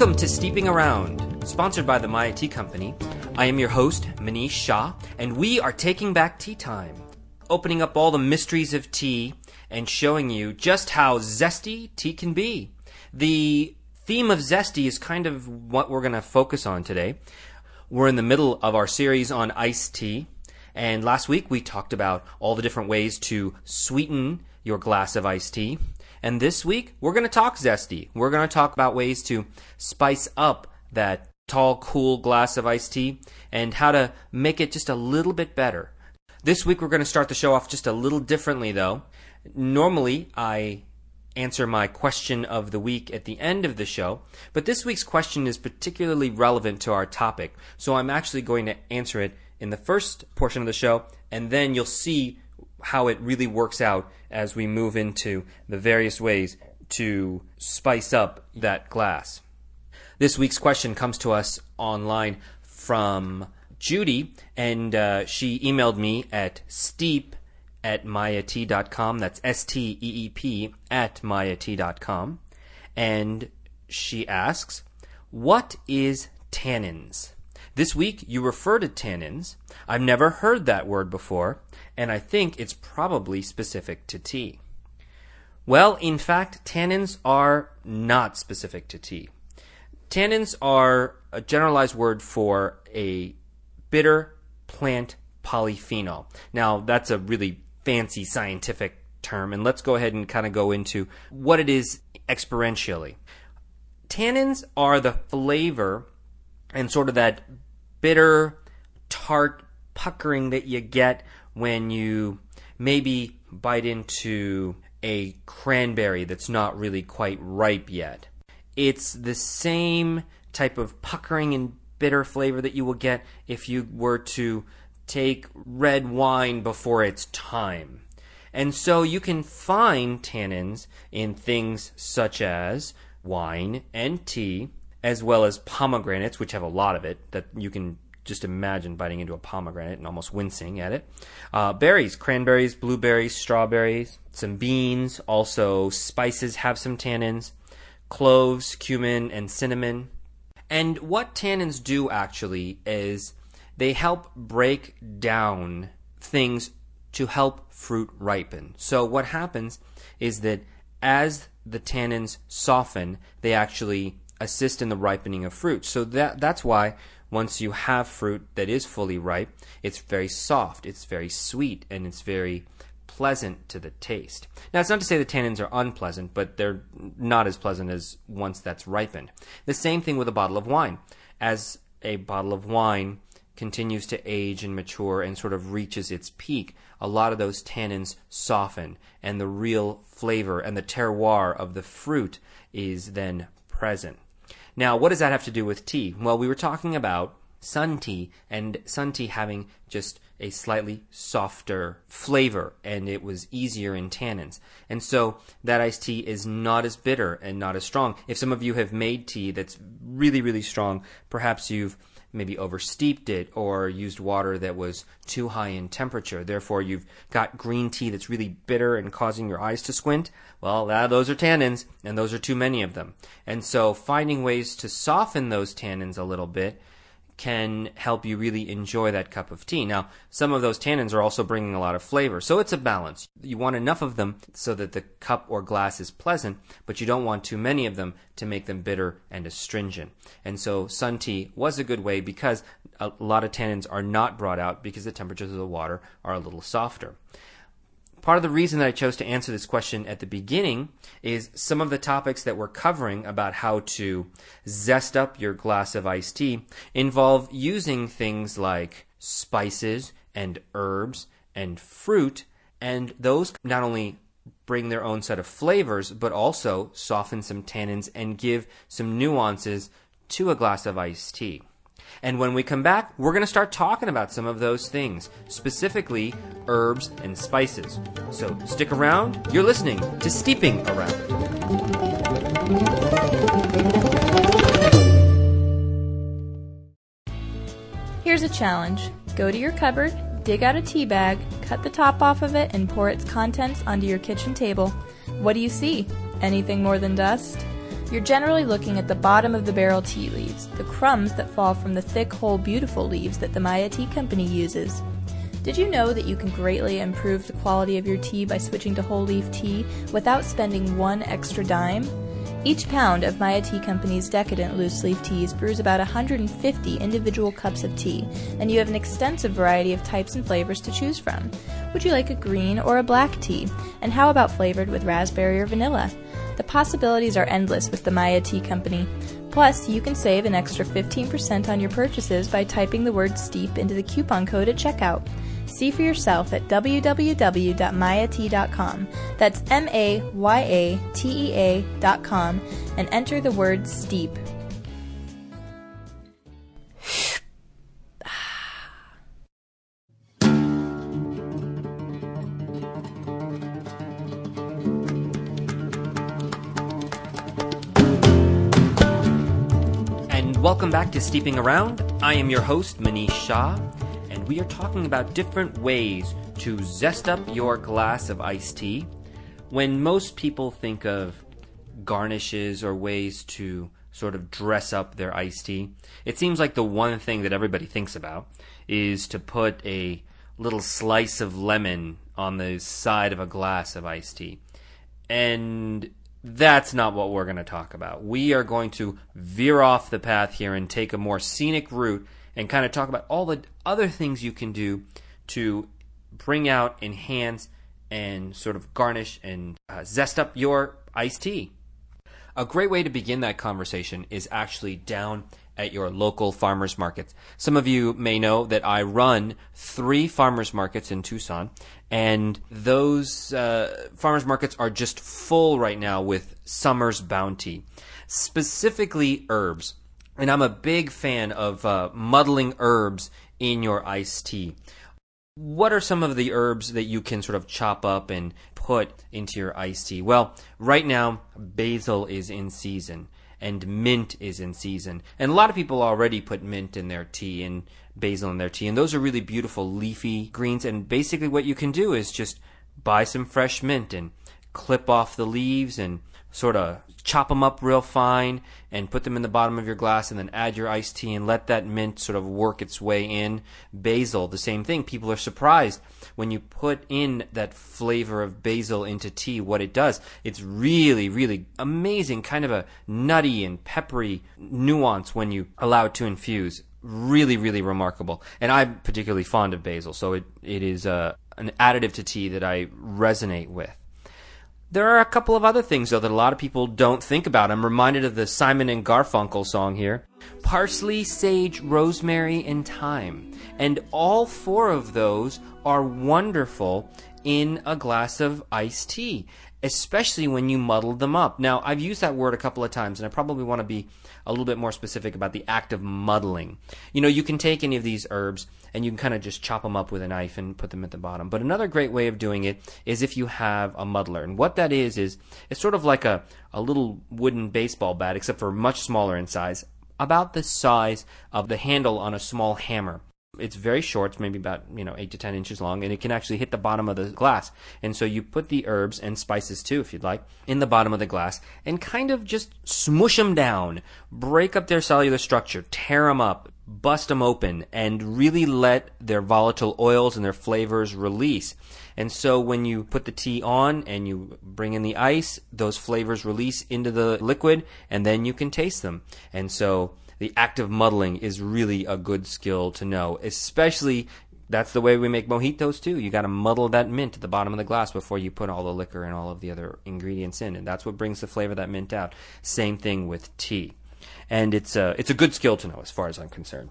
Welcome to Steeping Around, sponsored by the Maya Tea Company. I am your host, Manish Shah, and we are taking back tea time, opening up all the mysteries of tea and showing you just how zesty tea can be. The theme of zesty is kind of what we're going to focus on today. We're in the middle of our series on iced tea, and last week we talked about all the different ways to sweeten your glass of iced tea. And this week, we're going to talk zesty. We're going to talk about ways to spice up that tall, cool glass of iced tea and how to make it just a little bit better. This week, we're going to start the show off just a little differently, though. Normally, I answer my question of the week at the end of the show, but this week's question is particularly relevant to our topic, so I'm actually going to answer it in the first portion of the show, and then you'll see how it really works out as we move into the various ways to spice up that glass. This week's question comes to us online from Judy, and uh, she emailed me at steep at mayatea.com. That's S T E E P at mayatea.com. And she asks, What is tannins? This week you refer to tannins. I've never heard that word before, and I think it's probably specific to tea. Well, in fact, tannins are not specific to tea. Tannins are a generalized word for a bitter plant polyphenol. Now, that's a really fancy scientific term, and let's go ahead and kind of go into what it is experientially. Tannins are the flavor and sort of that bitter, tart puckering that you get when you maybe bite into a cranberry that's not really quite ripe yet. It's the same type of puckering and bitter flavor that you will get if you were to take red wine before its time. And so you can find tannins in things such as wine and tea, as well as pomegranates, which have a lot of it that you can just imagine biting into a pomegranate and almost wincing at it. Uh, berries, cranberries, blueberries, strawberries, some beans, also spices have some tannins, cloves, cumin, and cinnamon. And what tannins do actually is they help break down things to help fruit ripen. So what happens is that as the tannins soften, they actually assist in the ripening of fruit. So that that's why once you have fruit that is fully ripe, it's very soft, it's very sweet, and it's very pleasant to the taste. Now, it's not to say the tannins are unpleasant, but they're not as pleasant as once that's ripened. The same thing with a bottle of wine. As a bottle of wine continues to age and mature and sort of reaches its peak, a lot of those tannins soften, and the real flavor and the terroir of the fruit is then present. Now, what does that have to do with tea? Well, we were talking about sun tea and sun tea having just a slightly softer flavor and it was easier in tannins. And so that iced tea is not as bitter and not as strong. If some of you have made tea that's really, really strong, perhaps you've maybe oversteeped it or used water that was too high in temperature. Therefore, you've got green tea that's really bitter and causing your eyes to squint. Well, that, those are tannins, and those are too many of them. And so, finding ways to soften those tannins a little bit can help you really enjoy that cup of tea. Now, some of those tannins are also bringing a lot of flavor, so it's a balance. You want enough of them so that the cup or glass is pleasant, but you don't want too many of them to make them bitter and astringent. And so, sun tea was a good way because a lot of tannins are not brought out because the temperatures of the water are a little softer part of the reason that I chose to answer this question at the beginning is some of the topics that we're covering about how to zest up your glass of iced tea involve using things like spices and herbs and fruit, and those not only bring their own set of flavors, but also soften some tannins and give some nuances to a glass of iced tea. And when we come back, we're going to start talking about some of those things, specifically herbs and spices. So stick around. You're listening to Steeping Around. Here's a challenge go to your cupboard, dig out a tea bag, cut the top off of it, and pour its contents onto your kitchen table. What do you see? Anything more than dust? You're generally looking at the bottom of the barrel tea leaves, the crumbs that fall from the thick, whole, beautiful leaves that the Maya Tea Company uses. Did you know that you can greatly improve the quality of your tea by switching to whole leaf tea without spending one extra dime? Each pound of Maya Tea Company's decadent loose leaf teas brews about 150 individual cups of tea, and you have an extensive variety of types and flavors to choose from. Would you like a green or a black tea? And how about flavored with raspberry or vanilla? The possibilities are endless with the Maya Tea Company. Plus, you can save an extra 15% on your purchases by typing the word STEEP into the coupon code at checkout. See for yourself at www.mayatea.com. That's M A Y A T E A.com and enter the word STEEP. Welcome back to Steeping Around. I am your host, Manish Shah, and we are talking about different ways to zest up your glass of iced tea. When most people think of garnishes or ways to sort of dress up their iced tea, it seems like the one thing that everybody thinks about is to put a little slice of lemon on the side of a glass of iced tea. And that's not what we're going to talk about. We are going to veer off the path here and take a more scenic route and kind of talk about all the other things you can do to bring out, enhance, and sort of garnish and uh, zest up your iced tea. A great way to begin that conversation is actually down at your local farmers markets. Some of you may know that I run three farmers markets in Tucson, and those uh, farmers markets are just full right now with summer's bounty, specifically herbs. And I'm a big fan of uh, muddling herbs in your iced tea. What are some of the herbs that you can sort of chop up and put into your iced tea? Well, right now, basil is in season and mint is in season. And a lot of people already put mint in their tea and basil in their tea. And those are really beautiful leafy greens. And basically, what you can do is just buy some fresh mint and clip off the leaves and sort of chop them up real fine and put them in the bottom of your glass and then add your iced tea and let that mint sort of work its way in. Basil, the same thing. People are surprised when you put in that flavor of basil into tea, what it does. It's really, really amazing, kind of a nutty and peppery nuance when you allow it to infuse. Really, really remarkable. And I'm particularly fond of basil, so it, it is uh, an additive to tea that I resonate with. There are a couple of other things, though, that a lot of people don't think about. I'm reminded of the Simon and Garfunkel song here parsley, sage, rosemary, and thyme. And all four of those are wonderful in a glass of iced tea, especially when you muddle them up. Now, I've used that word a couple of times, and I probably want to be a little bit more specific about the act of muddling. You know, you can take any of these herbs and you can kind of just chop them up with a knife and put them at the bottom. But another great way of doing it is if you have a muddler. And what that is, is it's sort of like a, a little wooden baseball bat, except for much smaller in size, about the size of the handle on a small hammer. It's very short, it's maybe about, you know, 8 to 10 inches long, and it can actually hit the bottom of the glass. And so you put the herbs and spices too, if you'd like, in the bottom of the glass and kind of just smush them down, break up their cellular structure, tear them up, bust them open, and really let their volatile oils and their flavors release. And so when you put the tea on and you bring in the ice, those flavors release into the liquid, and then you can taste them. And so the act of muddling is really a good skill to know, especially that's the way we make mojitos too. You got to muddle that mint at the bottom of the glass before you put all the liquor and all of the other ingredients in, and that's what brings the flavor of that mint out. Same thing with tea, and it's a it's a good skill to know as far as I'm concerned.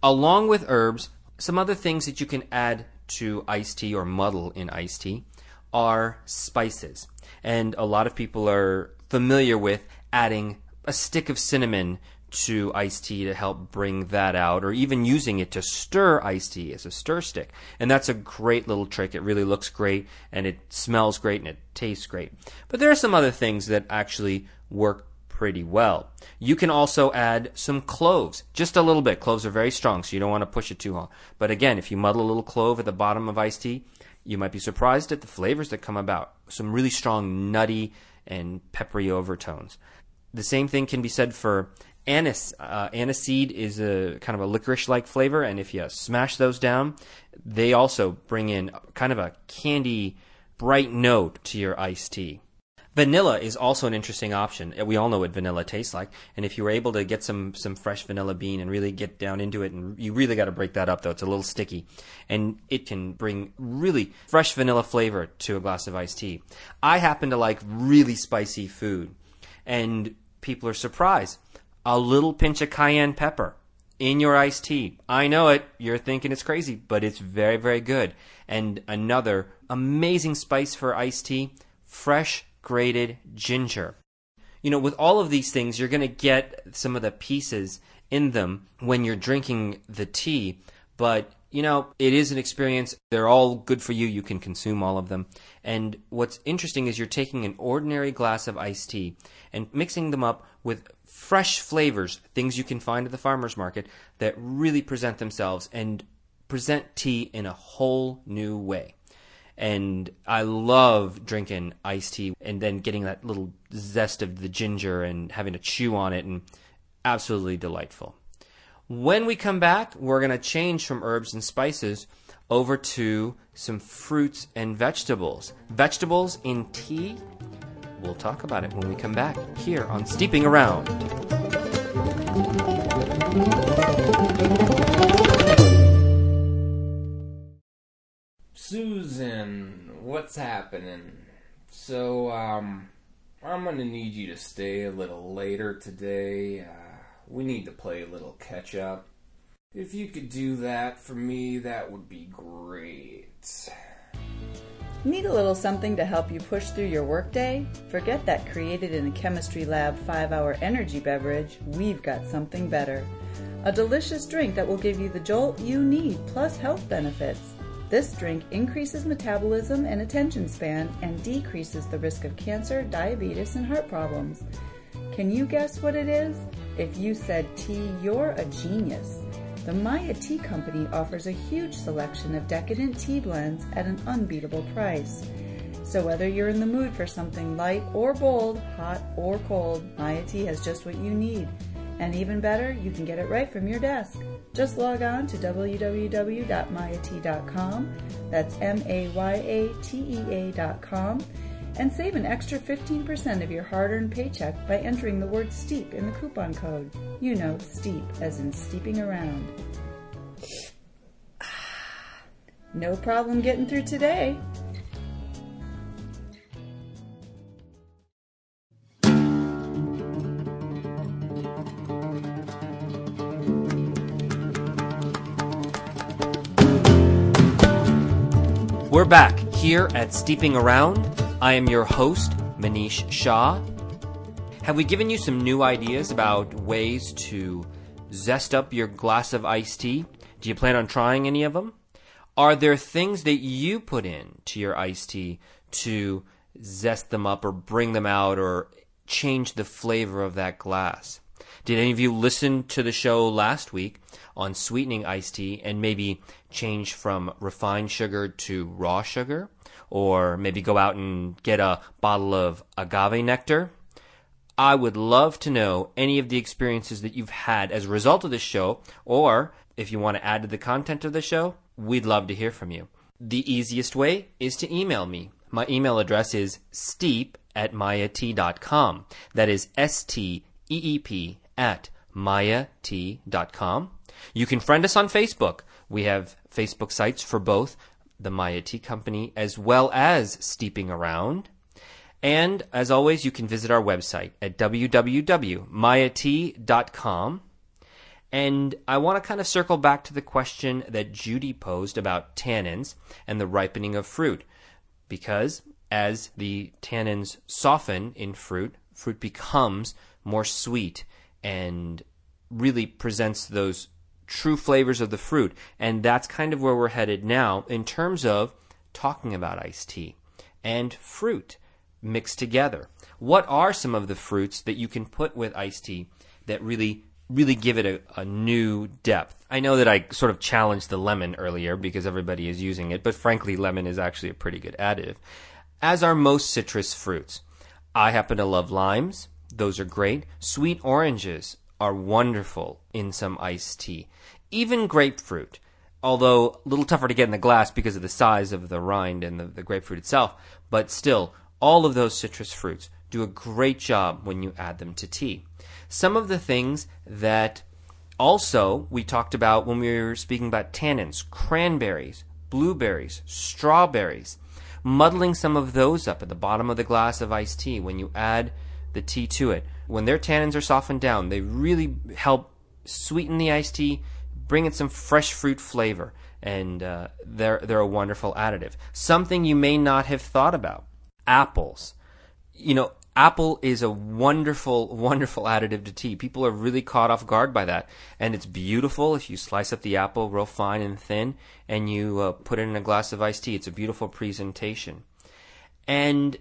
Along with herbs, some other things that you can add to iced tea or muddle in iced tea are spices, and a lot of people are familiar with adding a stick of cinnamon to iced tea to help bring that out, or even using it to stir iced tea as a stir stick. And that's a great little trick. It really looks great, and it smells great, and it tastes great. But there are some other things that actually work pretty well. You can also add some cloves, just a little bit. Cloves are very strong, so you don't want to push it too hard. But again, if you muddle a little clove at the bottom of iced tea, you might be surprised at the flavors that come about. Some really strong nutty and peppery overtones. the same thing can be said for anise. Uh, aniseed is a kind of a licorice-like flavor, and if you smash those down, they also bring in kind of a candy, bright note to your iced tea. Vanilla is also an interesting option. We all know what vanilla tastes like, and if you were able to get some some fresh vanilla bean and really get down into it, and you really got to break that up though, it's a little sticky, and it can bring really fresh vanilla flavor to a glass of iced tea. I happen to like really spicy food, and people are surprised. A little pinch of cayenne pepper in your iced tea. I know it. You're thinking it's crazy, but it's very, very good. And another amazing spice for iced tea fresh grated ginger. You know, with all of these things, you're going to get some of the pieces in them when you're drinking the tea, but you know, it is an experience. They're all good for you. You can consume all of them. And what's interesting is you're taking an ordinary glass of iced tea and mixing them up with fresh flavors, things you can find at the farmer's market that really present themselves and present tea in a whole new way. And I love drinking iced tea and then getting that little zest of the ginger and having to chew on it and absolutely delightful. When we come back, we're going to change from herbs and spices over to some fruits and vegetables. Vegetables in tea? We'll talk about it when we come back here on Steeping Around. Susan, what's happening? So, um, I'm gonna need you to stay a little later today. Uh, we need to play a little catch up. If you could do that for me, that would be great. Need a little something to help you push through your workday? Forget that created in a chemistry lab five hour energy beverage. We've got something better. A delicious drink that will give you the jolt you need, plus health benefits. This drink increases metabolism and attention span and decreases the risk of cancer, diabetes, and heart problems. Can you guess what it is? If you said tea, you're a genius. The Maya Tea Company offers a huge selection of decadent tea blends at an unbeatable price. So whether you're in the mood for something light or bold, hot or cold, Maya Tea has just what you need. And even better, you can get it right from your desk. Just log on to www.mayatea.com, that's M A Y A T E A.com, and save an extra 15% of your hard earned paycheck by entering the word STEEP in the coupon code. You know, STEEP as in steeping around. No problem getting through today. We're back here at Steeping Around. I am your host, Manish Shah. Have we given you some new ideas about ways to zest up your glass of iced tea? Do you plan on trying any of them? Are there things that you put in to your iced tea to zest them up or bring them out or change the flavor of that glass? Did any of you listen to the show last week on sweetening iced tea and maybe change from refined sugar to raw sugar? Or maybe go out and get a bottle of agave nectar? I would love to know any of the experiences that you've had as a result of this show, or if you want to add to the content of the show, we'd love to hear from you. The easiest way is to email me. My email address is steep at mayatea.com. That is S T E E P at mayatea.com. You can friend us on Facebook. We have Facebook sites for both the Maya Tea Company as well as Steeping Around. And as always, you can visit our website at www.mayatea.com. And I want to kind of circle back to the question that Judy posed about tannins and the ripening of fruit. Because as the tannins soften in fruit, fruit becomes more sweet and really presents those true flavors of the fruit. And that's kind of where we're headed now in terms of talking about iced tea and fruit mixed together. What are some of the fruits that you can put with iced tea that really really give it a, a new depth? I know that I sort of challenged the lemon earlier because everybody is using it, but frankly lemon is actually a pretty good additive. As are most citrus fruits. I happen to love limes, those are great. Sweet oranges are wonderful in some iced tea. Even grapefruit, although a little tougher to get in the glass because of the size of the rind and the, the grapefruit itself, but still, all of those citrus fruits do a great job when you add them to tea. Some of the things that also we talked about when we were speaking about tannins, cranberries, blueberries, strawberries, muddling some of those up at the bottom of the glass of iced tea when you add the tea to it. When their tannins are softened down, they really help sweeten the iced tea, bring in some fresh fruit flavor, and uh, they're they're a wonderful additive. Something you may not have thought about: apples. You know, apple is a wonderful, wonderful additive to tea. People are really caught off guard by that, and it's beautiful if you slice up the apple real fine and thin, and you uh, put it in a glass of iced tea. It's a beautiful presentation, and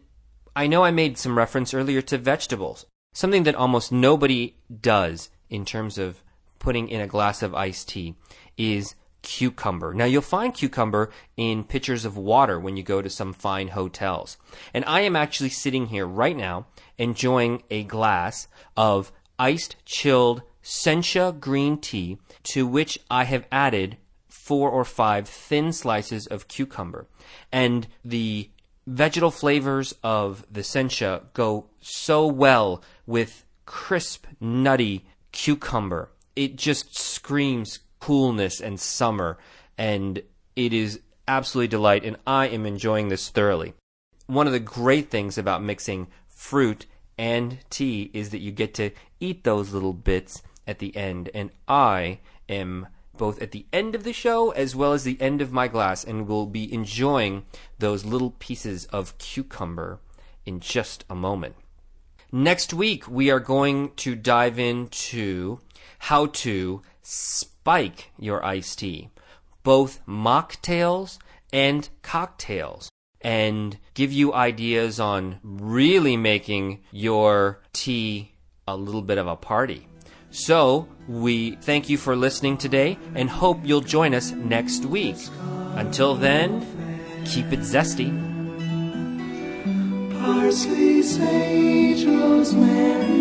I know I made some reference earlier to vegetables, something that almost nobody does in terms of putting in a glass of iced tea is cucumber. Now you'll find cucumber in pitchers of water when you go to some fine hotels. And I am actually sitting here right now enjoying a glass of iced chilled sencha green tea to which I have added four or five thin slices of cucumber. And the vegetal flavors of the sencha go so well with crisp, nutty cucumber. It just screams coolness and summer, and it is absolutely delight, and I am enjoying this thoroughly. One of the great things about mixing fruit and tea is that you get to eat those little bits at the end, and I am both at the end of the show as well as the end of my glass and we'll be enjoying those little pieces of cucumber in just a moment. Next week, we are going to dive into how to spike your iced tea, both mocktails and cocktails, and give you ideas on really making your tea a little bit of a party. So, we thank you for listening today and hope you'll join us next week. Until then, keep it zesty. Parsley, sage, rosemary,